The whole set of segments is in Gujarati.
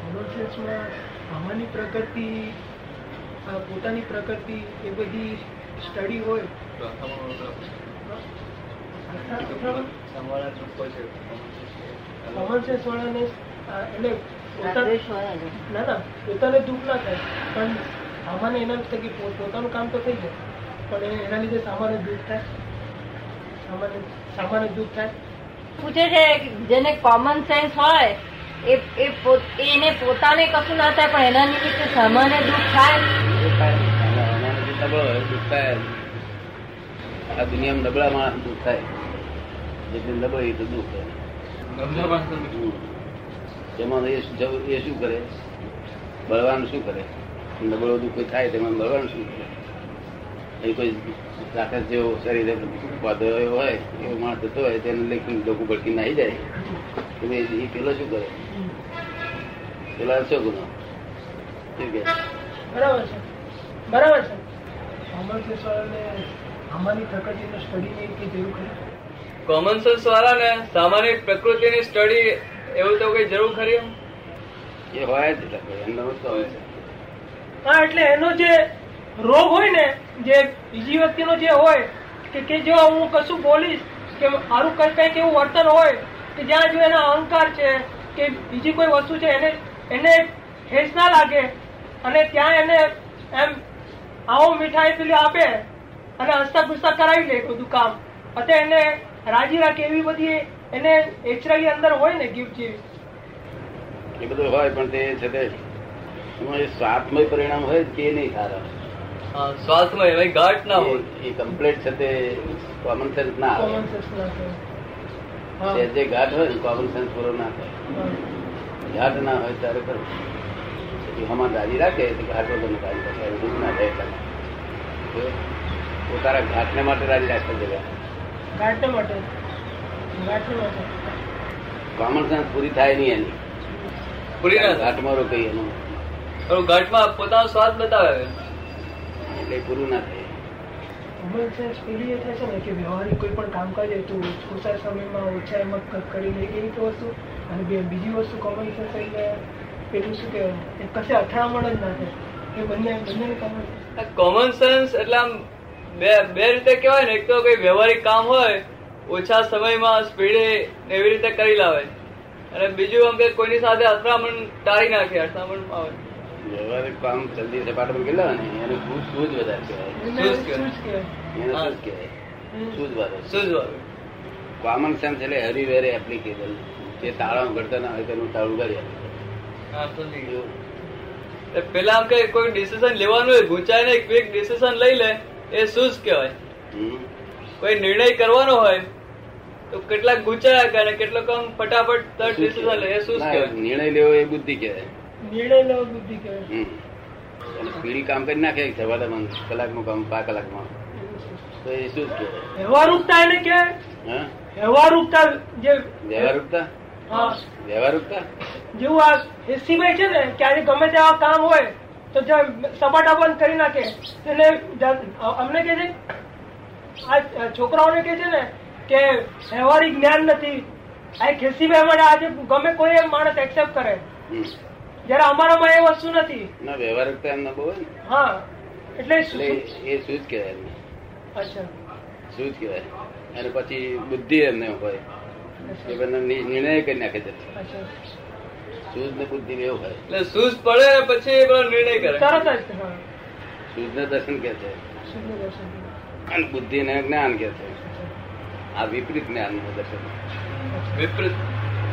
કોમર્શિયસમાં આમાંની પ્રકૃતિ પોતાની પ્રકૃતિ એ બધી સ્ટડી હોય. વાળાને એટલે. ના ના પોતાને દુઃખ ના થાય. પણ સામાન્ય એના થકી પોતાનું કામ તો થઈ જાય. પણ એના લીધે સામાન્ય દુઃખ થાય. સામાન્ય સામાન્ય દુઃખ થાય. પૂછે છે જેને કોમન સેન્સ હોય એ એ એને પોતાને કશું ના થાય પણ એના નિમિત્તે સામાન્ય દુઃખ થાય. એના લીધે હોય દુઃખ થાય આ દુનિયામાં નબળા માણસ દુઃખ થાય. જેટલી નબળી તો દુઃખ થાય. તેમાં એ શું એ શું કરે? બળવાનું શું કરે? નબળો દુઃખ થાય તેમાં બળવાનું શું કરે? એ કોઈ રાખે જેવો શરીરે વાંધો એવો હોય એવો માણસ થતો હોય તેને લેખી લોકો ભડકી નાહી જાય. પેલો શું કરે? પેલા શું ગુનો શું કે? બરાબર છે. બરાબર છે. કોમન સેન્સ વાળાને સામાન્ય પ્રકૃતિની સ્ટડી એવું તો કઈ જરૂર ખરી એમ? એ હોય જ એટલે એમનો તો હોય છે. હા એટલે એનો જે રોગ હોય ને જે બીજી વ્યક્તિનો જે હોય કે કે જો હું કશું બોલીશ કે મારું કઈ કંઈક એવું વર્તન હોય કે જ્યાં જો એના અહંકાર છે કે બીજી કોઈ વસ્તુ છે એને એને ઠેસ ના લાગે અને ત્યાં એને એમ આવો મીઠાઈ પેલી આપે અને હસતા ખુસ્તા કરાવી લે બધું કામ અત્યારે એને રાજી રાખે એવી બધી એને એચરાઈ અંદર હોય ને ગિફ્ટ જેવી. એ બધું હોય પણ તે છે તે સ્વાર્થમય પરિણામ હોય તે નહીં સારા? સ્વાર્થમય ઘાટ ના હોય. એ કમ્પ્લીટ છે તે કોમન સેન્સ ના આવે કોમન સેન્સ ના થાય. હા. તે જે ઘાટ હોય ને કોમન સેન્સ પૂરો ના થાય. ઘાટ ના હોય ત્યારે કરવું હમણાં દાદી રાખે તો ઘાટ વગર કાઢી શકે દુઃખ ના થાય એટલા. જો પોતાના ઘાટને માટે રાજી રાખતા જગ્યા ગાંઠને માટે. કોમન સેન્સ પૂરી થાય નહીં એની. પૂરી ના ઘાટ ઘાટમાં રોકાઈ એનું. ઘાટમાં પોતાનો સ્વાદ બતાવે. એટલે પૂરું ના થાય. કોમન સેન્સ પેલી એ થાય છે ને કે વ્યવહારિક કોઈ પણ કામકાજ હોય તો ઓછા સમયમાં ઓછા એમાં કરી લે એવી તો વસ્તુ અને બે- બીજી વસ્તુ કોમન સેન્સ એટલે પેલું શું કહેવાય? એ કશે અથડામણ જ ના થાય. એ બંને બંને કોમન કોમન સેન્સ એટલે આમ બે બે રીતે કહેવાય ને. એક તો કોઈ વ્યવહારિક કામ હોય ઓછા સમયમાં સ્પીડે એવી રીતે કરી લાવે. અને બીજું આમ કે કોઈની સાથે અથડામણ ટાળી નાખે અથડામણ આવે. વ્યવહારિક કામ જલ્દી સપાટ પર ગયેલા ને? એને સૂઝ સૂઝ વધારે કહેવાય? એને શું કહેવાય. સૂઝ સૂઝ કોમન સેન્સ એટલે હરી વેરી એપ્લિકેબલ જે તાળા ઘડતા ના હોય તેનું તાળું એ પેલા આમ કે કોઈ ડિસિઝન લેવાનું હોય ગુંચાઈને ક્વિક ડિસિઝન લઈ લે એ શું જ કહેવાય? કોઈ નિર્ણય કરવાનો હોય તો કેટલાક ગુંચાયા કરે કેટલાક આમ ફટાફટ તર ડિસિઝન લે એ શું કહેવાય? નિર્ણય લેવો એ બુદ્ધિ કહેવાય. નિર્ણય લેવો બુદ્ધિ કહેવાય. અને સ્પીડી કામ કરી નાખે સવારમાં કલાકમાં કામ પાંચ કલાકમાં. તો એ શું જ હા. વ્યવહારુકતા? જેવું આ છે ને કે આજે ગમે તેવા કામ હોય તો સપાટા બંધ કરી નાખે એને અમને કે છે આ છોકરાઓને કે છે ને કે વ્યવહારિક જ્ઞાન નથી. આ ખેસીભાઈ માટે આજે ગમે કોઈ માણસ એક્સેપ્ટ કરે. જયારે અમારામાં એ વસ્તુ નથી. ના વ્યવહારુકતા એમના બહુ હા. એટલે એ શું જ કહેવાય શું કહેવાય? અને પછી બુદ્ધિ એમને હોય. એ બંને નિર્ણય કરી નાખે છે. સૂઝ ને બુદ્ધિ એવું હોય. એટલે સૂઝ પડે પછી એ નિર્ણય કરે. તરત જ સૂઝ ને દર્શન કે છે. અને બુદ્ધિ ને જ્ઞાન કે છે. આ વિપરીત જ્ઞાનનું દર્શન. વિપરીત.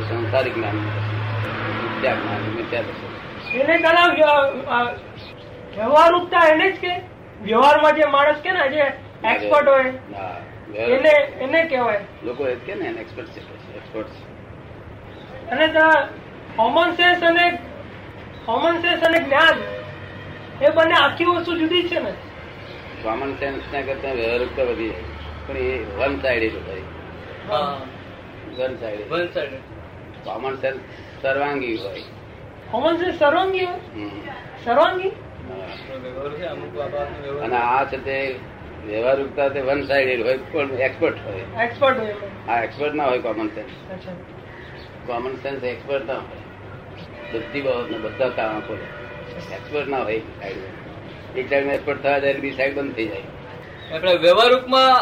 સંસારિક જ્ઞાનનું દર્શન. મિથ્યા જ્ઞાન મિથ્યા દર્શન. એને કલા વ્ય- આ વ્યવહારુકતા એને જ કે. વ્યવહારમાં જે માણસ કે ને જે એક્સપર્ટ હોય. એને એને કહેવાય. લોકો એ કે ને એક્સપર્ટ છે એક્સપર્ટ અને કોમન સેન્સ અને કોમન સેન્સ અને જ્ઞાન એ બંને આખી વસ્તુ જુદી છે ને. કોમન સેન્સ ના કરતા વ્યવહારિકતા વધી જાય. પણ એ વન સાઈડ હોય હા. One side one side common sense સર્વાંગી હોય. કોમન સેન્સ સર્વાંગી હોય? સર્વાંગી? અને આ છે તે વ્યવહારિકતા તે વન સાઇડેડ હોય પણ એક્સપર્ટ હોય. એક્સપર્ટ હોય. આ એક્સપર્ટ ના હોય common sense common sense expert ના હોય. બધી બાબતને બધા કામ ખોલે એક્સપર્ટ ના હોય સાઈડ એક સાઈડ એક્સપર્ટ થવા જાય બી સાઈડ બંધ થઈ જાય. આપણે વ્યવહારિકમાં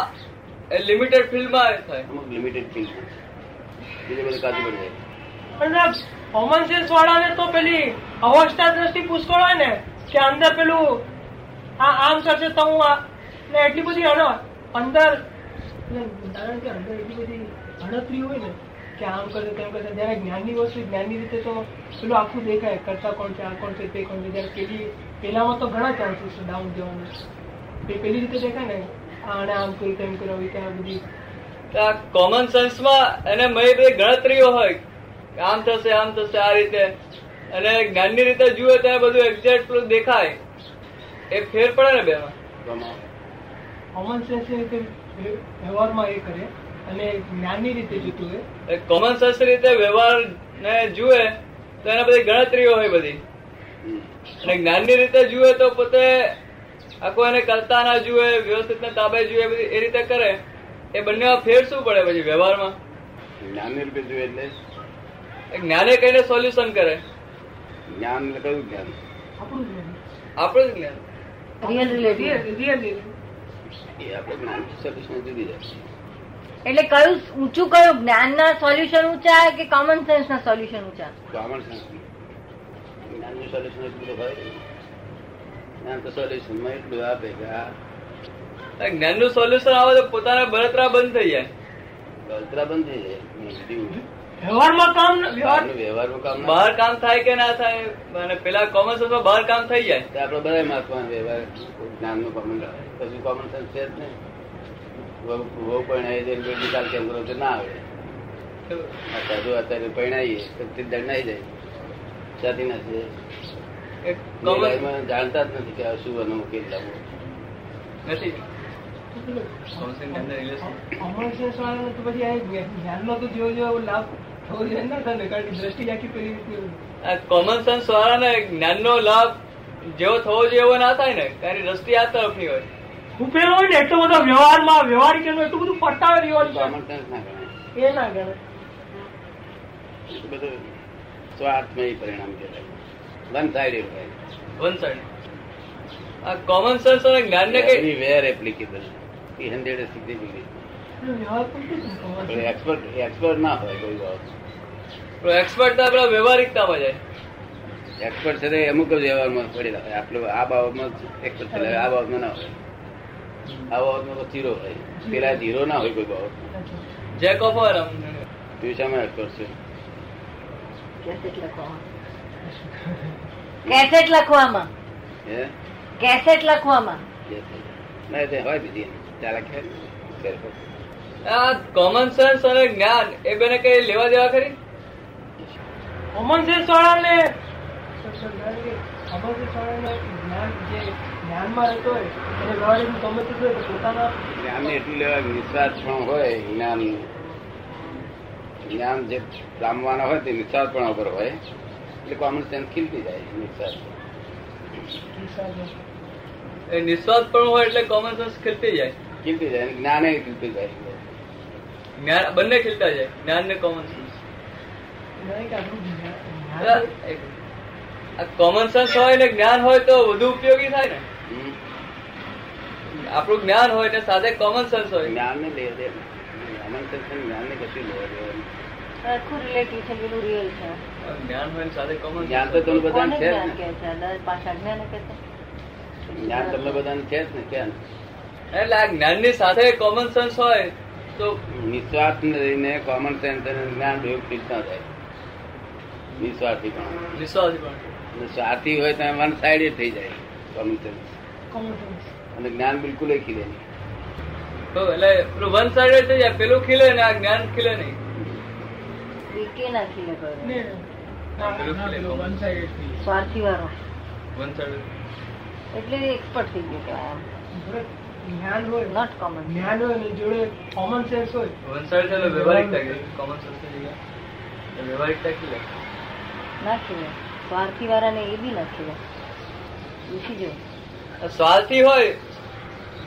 લિમિટેડ ફિલ્ડમાં થાય. અમુક લિમિટેડ ફિલ્ડ બીજું બધું કાચું પડી જાય. પણ કોમન સેન્સ વાળાને તો પેલી અવસ્થા દ્રષ્ટિ પુષ્કળ હોય ને કે અંદર પેલું આ આમ કરશે તો હું આ એટલે એટલી બધી અંદર કારણ કે અંદર એટલી બધી ગણતરી હોય ને કે આમ કરે તેમ કરે જયારે જ્ઞાનની વસ્તુ જ્ઞાનની રીતે તો પેલું આખું દેખાય કરતા કોણ છે આ કોણ છે તે કોણ છે જયારે પેલી પેલામાં તો ઘણા ચાન્સીસ છે ડાઉન જવાના. એ પેલી રીતે દેખાય ને આને આમ કર્યું તેમ કર્યું હોય ત્યાં આ બધી કોમન સેન્સમાં એને મય બધી ગણતરીઓ હોય. આમ થશે આમ થશે આ રીતે. અને જ્ઞાનની રીતે જુએ ત્યારે બધું એક્ઝેક્ટ પેલું દેખાય. એ ફેર પડે ને બેમાં? પ્રમાણ. કોમન સેન્સ રીતે વ્યવહારમાં એ કરે અને જ્ઞાનની રીતે જોતું હોય. કોમન સેન્સ રીતે વ્યવહાર ને જુએ તો એના બધી ગણતરીઓ હોય બધી. અને જ્ઞાનની રીતે જુએ તો પોતે આખો એને કરતા ના જુએ વ્યવસ્થિત ને તાબે જુએ બધી એ રીતે કરે. એ બંનેમાં ફેર શું પડે પછી વ્યવહારમાં? જ્ઞાનની રીતે જોઈએ એટલે? જ્ઞાને કહીને સોલ્યુશન કરે. જ્ઞાન એટલે કયું જ્ઞાન? આપણું જ્ઞાન. આપણું જ જ્ઞાન. રિયલ રિલેટિવ રિયલ રિયલ એ આપણે જ્ઞાન સોલ્યુશન જુદી એટલે કયું ઊંચું કયું જ્ઞાનના સોલ્યુશન ઊંચા કે કોમન સેન્સ ના સોલ્યુશન ઊંચા કોમન સેન્સ જ્ઞાનનું સોલ્યુશન એટલું હોય. જ્ઞાન તો સોલ્યુશનમાં એટલું આપે કે આ જ્ઞાનનું સોલ્યુશન આવે તો પોતાના બળતરા બંધ થઈ જાય. બળતરા બંધ થઈ જાય. વ્યવહારમાં કામ વ્યવહાર કામ બહાર કામ થાય કે ના થાય અને પેલા કોમન સેન્સ બહાર કામ થઈ જાય. તે આપણે બધા મહત્વનો વ્યવહાર જ્ઞાનનું કોમન કશું કોમન સેન્સ છે જ નહીં. વહુ પરણાવી દે ને નિકાલ કેમ કરો તો ના આવે. સાધુ અત્યારે પરણાવીએ તો તે દંડાઈ જાય. સાથી નથી જાણતા જ નથી કે શું ઉકેલ લાવવો નથી. કોમન સેન્સ અંદર relation. કોમન સેન્સ વાળાને તો પછી આ જ્ઞાનનો તો જેવો જેવો લાભ કોમન સેન્સ વાળાને જ્ઞાનનો લાભ જેવો થવો જોઈએ એવો ના થાય ને કારણ કે દ્રષ્ટિ આ તરફની હોય ઉપેલો હોય ને એટલો બધો વ્યવહારમાં વ્યવહારિક એટલું બધું પટાવે રિવોલ્યુશન કોમન ના ગણાય એ ના ગણે બધું સ્વાર્થમય પરિણામ કહેવાય વન સાઈડ વન સાઈડ આ કોમન સેન્સ અને જ્ઞાનને કઈ where applicable hundred significant expert expert ના હોય કોઈ બાબત એક્સપર્ટ તો આપડા વ્યવહારિકતામાં જાય. એક્સપર્ટ છે તે અમુક જ વ્યવહારમાં પડેલા હોય. આપણે આ બાબતમાં એક્સપર્ટ થયેલા આ બાબતમાં ના હોય. આ બાબતમાં તો ઝીરો હોય. પેલા ઝીરો ના હોય કોઈ બાબત. જેક ઓફ ઓર તું શામાં એક્સપર્ટ છે? કેસેટ લખવામાં. કેસેટ લખવામાં. હે? કેસેટ લખવામાં. ના તે હોય બીજી ચાલક છે. ફેરફાર. આ કોમન સેન્સ અને જ્ઞાન એ બેને કઈ લેવા દેવા ખરી? કોમન સેન્સ વાળાને કોમન સેન્સ વાળાને જ્ઞાન જે જ્ઞાનમાં રહેતો હોય એને વ્યવહારિક ગમે હોય પોતાના જ્ઞાનને એટલું લેવા નિસ્વાર્થપણું હોય જ્ઞાન જ્ઞાન જે પામવાના હોય તે નિસ્વાર્થપણા ઉપર હોય એટલે કોમન સેન્સ ખીલતી જાય નિસ્વાર્થ. એ નિસ્વાર્થ પણ હોય એટલે કોમન સેન્સ ખીલતી જાય. ખીલતી જાય અને જ્ઞાને ખીલતી જાય. જ્ઞાન બંને ખીલતા જાય. જ્ઞાન ને કોમન સેન્સ કે જ્ઞાન- જ્ઞાન કોમન સેન્સ હોય ને જ્ઞાન હોય તો વધુ ઉપયોગી થાય ને. આપણું જ્ઞાન હોય ને સાથે કોમન સેન્સ હોય. જ્ઞાનને લે. દે કોમન સેન્સ અને જ્ઞાનને કશું લેવા દેવા આખું રિલેટિવ છે પેલું રિયલ છે. જ્ઞાન હોય ને સાથે કોમન જ્ઞાન તો તમને બધાને છે જ્ઞાન ને. કહે છે? અદાલત પાછા જ્ઞાન કહે છે? જ્ઞાન તમને બધાને છે જ ને કેમ એટલે આ જ્ઞાનની સાથે કોમન સેન્સ હોય તો નિસ્વાર્થ રહીને કોમન સેન્સ અને જ્ઞાન બે ખીલતા થાય. નિસ્વાર્થી પણ. નિસ્વાર્થી પણ. સ્વાર્થી હોય તો વન સાઈડ થઈ જાય કોમન સેન્સ અને જ્ઞાન બિલકુલ ખીલે નહીં. તો એટલે પેલું વન સાઈડ થઈ જાય પેલું ખીલે ને આ જ્ઞાન ખીલે નહીં. સ્વાર્થી વાળો. વન સાઈડ એટલે એક્સપર્ટ થઈ ગયો જ્ઞાન હોય નોટ કોમન જ્ઞાન હોય ને જોડે કોમન સેન્સ હોય. વન સાઈડ એટલે વ્યવહારિકતા કે કોમન સેન્સ ગયા એટલે વ્યવહારિકતા ખીલે નાખી લે. સ્વાર્થી વાળાને એ બી નાખી લે. પૂછી જો. સ્વાર્થી હોય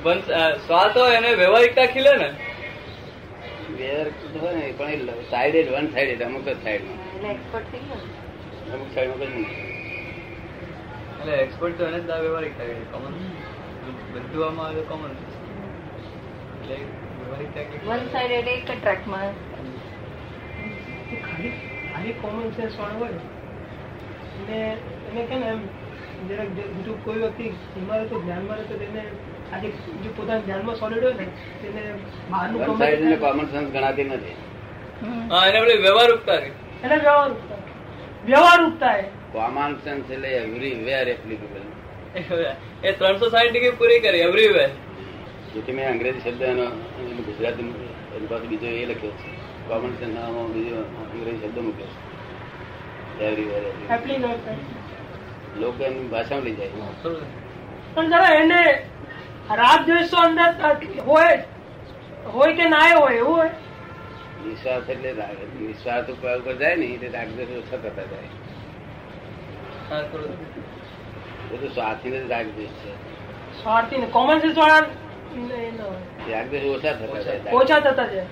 વન- સ્વાર્થ હોય એને વ્યવહારિકતા ખીલે ને. હોય ને પણ સાઈડેડ વન સાઈડેડ અમુક જ સાઈડમાં એક્સપર્ટ થઈ ગયો ને. અમુક સાઈડમાં કશું નહીં. એટલે એક્સપર્ટ તો એને જ ના વ્યવહારિક થાય કોમન બધું આમાં આવે કોમન એટલે વન સાઈડ એક ટ્રેકમાં ખાલી ખાલી કોમન સેન્સ વાળો હોય. ને એને કે ને એમ જરાક જે- કોઈ વ્યક્તિ એમાં તો ધ્યાનમાં રહે તો તેને આજે જો પોતાના ધ્યાનમાં સોલિડ હોય ને તેને બહારનું કોમન સાઈડ કોમન સેન્સ ગણાતી નથી. હા એને પેલી વ્યવહારિકતા એને વ્યવહાર વ્યવહાર ઉપતા હે કોમન સેન્સ એટલે એવરી વેર એપ્લિકેબલ એ ત્રણસો સાઠ ડિગ્રી પૂરી કરી એવરીવેર જેથી મેં અંગ્રેજી શબ્દ એનો ગુજરાતી એની પાસે બીજો એ લખ્યો છે. કોમન સેન્સ નામનો બીજો અંગ્રેજી શબ્દ મૂક્યો છે. એવરીવેર લોકો એમની ભાષામાં લઈ જાય. પણ જરા એને રાત જોઈશો તો અંદર હોય હોય કે ના હોય એવું હોય? નિસ્વાર્થ એટલે નિસ્વાર્થ ઉપર ઉપર જાય ને એટલે રાગદ્વેષ ઓછા થતા જાય. તો સ્વાર્થી ને રાગદ્વેષ છે સ્વાર્થી કોમન સેન્સ વાળા ન ઓછા થતા જાય ઓછા થતા જાય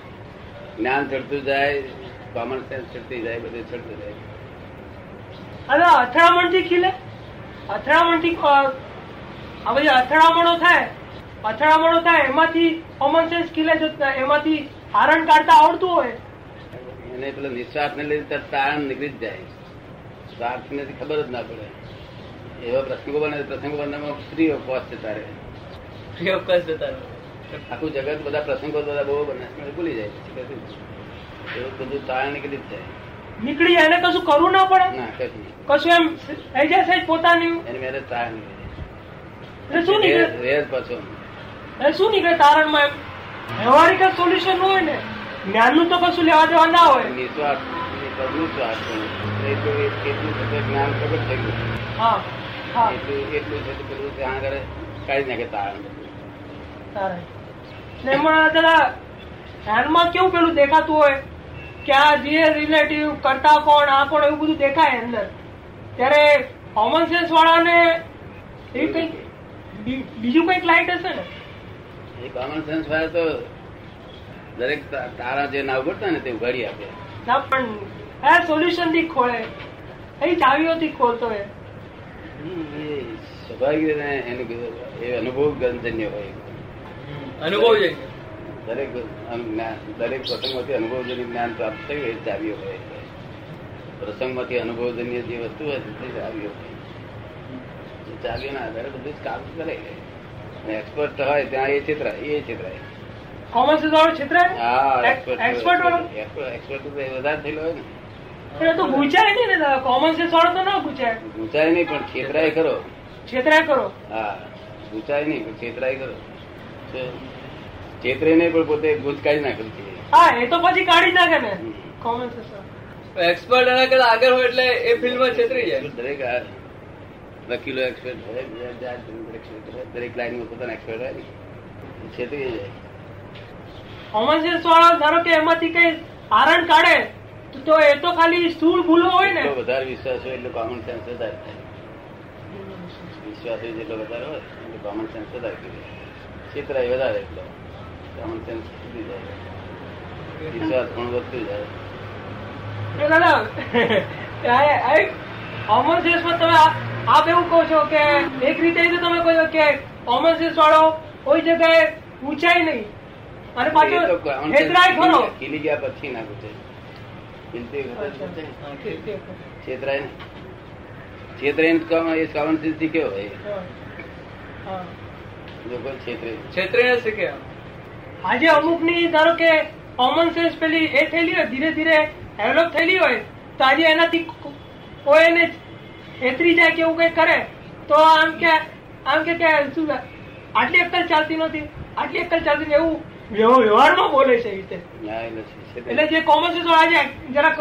જ્ઞાન ચડતું જાય કોમન સેન્સ ચડતી જાય બધું ચડતું જાય અને અથડામણથી ખીલે અથડામણથી આ બધી અથડામણો થાય અથડામણો થાય એમાંથી કોમન સેન્સ ખીલે જો એમાંથી હારણ કાઢતા આવડતું હોય। એને પેલો નિસ્વાર્થ ને લીધે તારણ નીકળી જ જાય. સ્વાર્થ ને ખબર જ ના પડે. એવા પ્રસંગો બને પ્રસંગો બનવામાં ફ્રી ઓફ કોસ્ટ છે તારે ફ્રી ઓફ કોસ્ટ જતા રહો. આખું જગત બધા પ્રસંગો બધા બહુ બને ભૂલી જાય એવું બધું તારણ નીકળી જ જાય. નીકળી એને કશું કરવું ના પડે. ના કશું કશું એમ થઈ જશે જ પોતાની. એની મેરે તારણ નીકળી શું નીકળે? જાય રેર પાછો. એ શું નીકળે તારણમાં એમ? વ્યવહારિક સોલ્યુશન હોય ને. જ્ઞાનનું તો કશું લેવા દેવા ના હોય. નિસ્વાર્થ એટલું જ્ઞાન પ્રગટ થઈ ગયું. હા. એટલું એટલું છે પેલું ત્યાં આગળ કાઢી નાખે તારણ કેવું પેલું દેખાતું હોય? કે આ જે રિલેટિવ કરતા કોણ આ કોણ એવું બધું દેખાય અંદર. ત્યારે કોમન સેન્સ વાળાને એવી કંઈક બી- બીજું કંઈક લાઈટ હશે ને? એ કોમન સેન્સ વાળા તો દરેક તારા જે ના ઉગડતા ને તે ઉઘાડી આપે. ના પણ આ સોલ્યુશનથી ખોળે. એ ચાવીઓથી ખોલતો હોય સ્વાભાવિક રીતે એ અનુભવ ગંજન્ય હોય. અનુભવ દરેક દરેક પ્રસંગમાંથી અનુભવજન્ય જ્ઞાન પ્રાપ્ત થયું એ ચાવીઓ હોય. પ્રસંગમાંથી અનુભવજન્ય જે વસ્તુ હોય તે ચાવીઓ હોય. ના ચાવીઓના આધારે બધું જ કામ કરે એક્સપર્ટ હોય ત્યાં એ છેતરાય એ છેતરાય કોમર્સ વાળો ક્ષેત્ર હા એક્સપર્ટ એક્સપર્ટ વધારે થયેલો હોય ને. તો પૂછાય નહીં ને કોમન સેન્સ વાળો તો ના પૂછાય ઊંચાઈ નહીં પણ છેતરાય ખરો. છેતરાય કરો હા ઊંચાઈ નહીં પણ છેતરાય કરો છેતરે નહીં પણ પોતે ગુજ કાઢી નાખેલું છે. હા એ તો પછી કાઢી નાખે ને. કોમન સેન્સ એક્સપર્ટ એના કરતા આગળ હોય એટલે એ ફિલ્ડમાં છેતરી જાય. દરેક આ વકીલો એક્સપર્ટ હોય બીજા દરેક expert હોય. દરેક લાઈનમાં પોતાના એક્સપર્ટ હોય ને. છેતરી જાય. કોમન સેન્સ વાળો ધારો કે એમાંથી કઈ આરણ કાઢે તો- એ તો ખાલી સ્થૂળ ભૂલો હોય ને. વધારે વિશ્વાસ હોય એટલે કોમન સેન્સ વધારે થાય. વિશ્વાસ જેટલો વધારે હોય એટલે કોમન સેન્સ વધારે કહેવાય છેતરાય વધારે એટલો. કોમન સેન્સ સુધી જાય. વિશ્વાસ પણ વધતું જાય. દાદા કોમન તમે આપ એવું કહો છો કે એક રીતે તમે કહો છો કે કોમન સેન્સ વાળો કોઈ જગ્યાએ પૂછાય નહીં. અને પાછો છેતરાય ખરો. ખીલી- ગયા પછી ના પૂછે ખીલતી વખતે પૂછે. હા, ઠીક. છેતરાય છેતરાય કામ એ શીખ્યો છેતરે. છેતરીને આજે અમુકની ધારો કે કોમન સેન્સ પેલી એ થયેલી હોય ધીરે ધીરે ડેવલપ થયેલી હોય તો આજે એનાથી કોઈ એને છેતરી જાય કે એવું કઈ કરે તો આમ કે આમ કે કે શું આટલી અક્કલ ચાલતી નથી આટલી અક્કલ ચાલતી એવું વ્યવહારમાં બોલે છે રીતે. એટલે જે કોમન સેન્સ આજે જરાક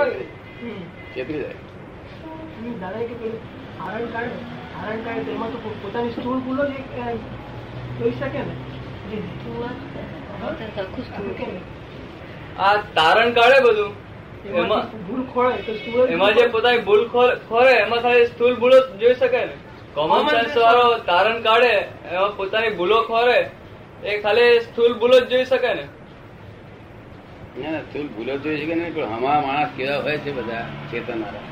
છેતરી જાય. દાદા કે પેલું હારણ કાઢે હારણ કાઢે તો તો પોતાની સ્થૂળ ભૂલો જ જોઈ શકે ને? જી. સરખું સ્થૂળ કે ને? આ તારણ કાઢે બધું. એમાં ભૂલ ખોળે તો સ્થૂળ એમાં જે પોતાની ભૂલ ખોર- ખોરે એમાં ખાલી સ્થૂળ ભૂલો જોઈ શકાય ને. કોમન સેન્સ વાળો તારણ કાઢે એમાં પોતાની ભૂલો ખોરે એ ખાલી સ્થુલ ભૂલો જ જોઈ શકાય ને. ના સ્થુલ ભૂલો જોઈ શકે નહીં પણ હમા માણસ કેવા હોય છે બધા ચેતનારા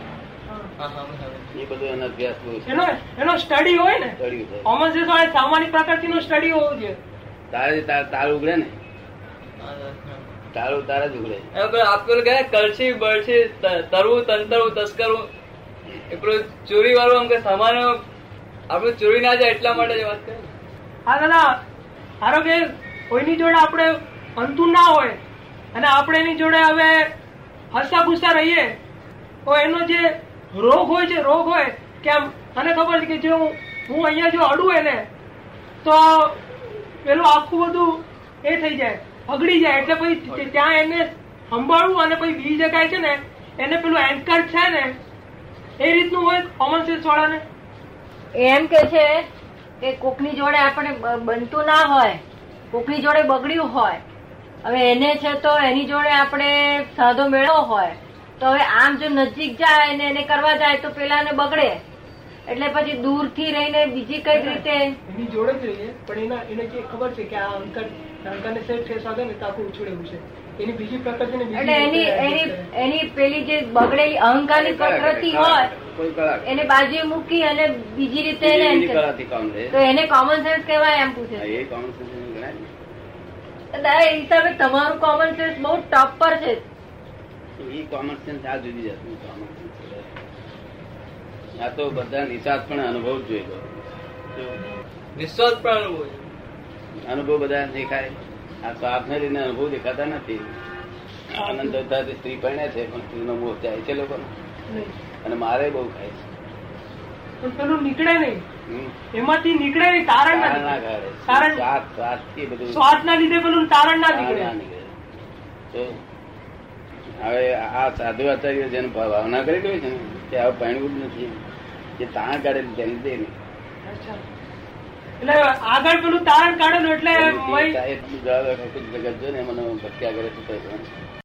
હા. હા હા બરાબર. એ બધું એનો અભ્યાસ બહુ છે. એનો એનો સ્ટડી હોય ને સ્ટડી હોય. સામાન્ય પ્રકૃતિનો સ્ટડી હોવો જોઈએ. તારે તાર તાર ઉગડે ને. તારું તારા જ ઉગડે. એમ કે પેલું બળશી તરવું તંતરવું તસ્કરવું. એ પેલું ચોરી વાળું આમ કે સામાન્ય આપડે ચોરી ના જાય એટલા માટે જ વાત કરે. હા દાદા ધારો કે કોઈની જોડે આપણે અંતુ ના હોય અને આપણે એની જોડે હવે હસાભૂસા રહીએ તો એનો જે રોગ હોય છે રોગ હોય કે આમ મને ખબર છે કે જો હું અહીંયા જો અડું એને તો પેલું આખું બધું એ થઈ જાય બગડી જાય. એટલે પછી ત્યાં એને સંભાળવું અને પછી બીજી જગ્યાએ છે ને એને પેલું એન્કર છે ને એ રીતનું હોય કોમન સેન્સ વાળાને? એમ કે છે કે કોકની જોડે આપણે બનતું ના હોય, કોકની જોડે બગડ્યું હોય, હવે એને છે તો એની જોડે આપણે સાદો મેળવો હોય, તો હવે આમ જો નજીક જાય ને એને કરવા જાય તો પેલાને બગડે. એટલે પછી દૂરથી રહીને બીજી કઈ રીતે? એની જોડે જ રહીએ પણ એના એને જે ખબર છે કે આ અંકર અંકરને સેટ ફેસ વાગે ને તો આખું ઉછળેલું છે. એની બીજી પ્રકૃતિને બીજી એટલે એની એની એની પેલી જે બગડેલી અહંકારની પ્રકૃતિ હોય એને બાજુએ મૂકી અને બીજી રીતે એને બીજી તો એને કોમન સેન્સ કહેવાય એમ પૂછે એ ગણાય એ હિસાબે તમારું કોમન સેન્સ બહુ ટપ પર છે. એ કોમન સેન્સ આ જુદી જતું કોમન. આ તો બધા નિષાદ પણ અનુભવ જોઈ લો જો પણ અનુભવ અનુભવ બધા દેખાય. આ તો આપને લઈને અનુભવ દેખાતા નથી. આનંદ અવતારથી સ્ત્રી પરણે છે પણ સ્ત્રીનો મોહ જાય છે લોકો અને મારે બહુ ખાય છે. પણ પેલું નીકળે નહીં. એમાંથી નીકળે નહીં તારણ ના તારણ ના. તારણ સ્વાર્થ સ્વાર્થથી બધું. સ્વાદના લીધે પેલું તારણ ના નીકળે. હવે આ સાધુ આચાર્ય જેને ભાવના કરી હોય છે ને તે હવે પાણવું જ નથી. જે તાણ કાઢેલી તેની દે નહીં એટલે આગળ પેલું તારણ કાઢેલું એટલે જગત જો ને મને ભક્ત્યા કરે છે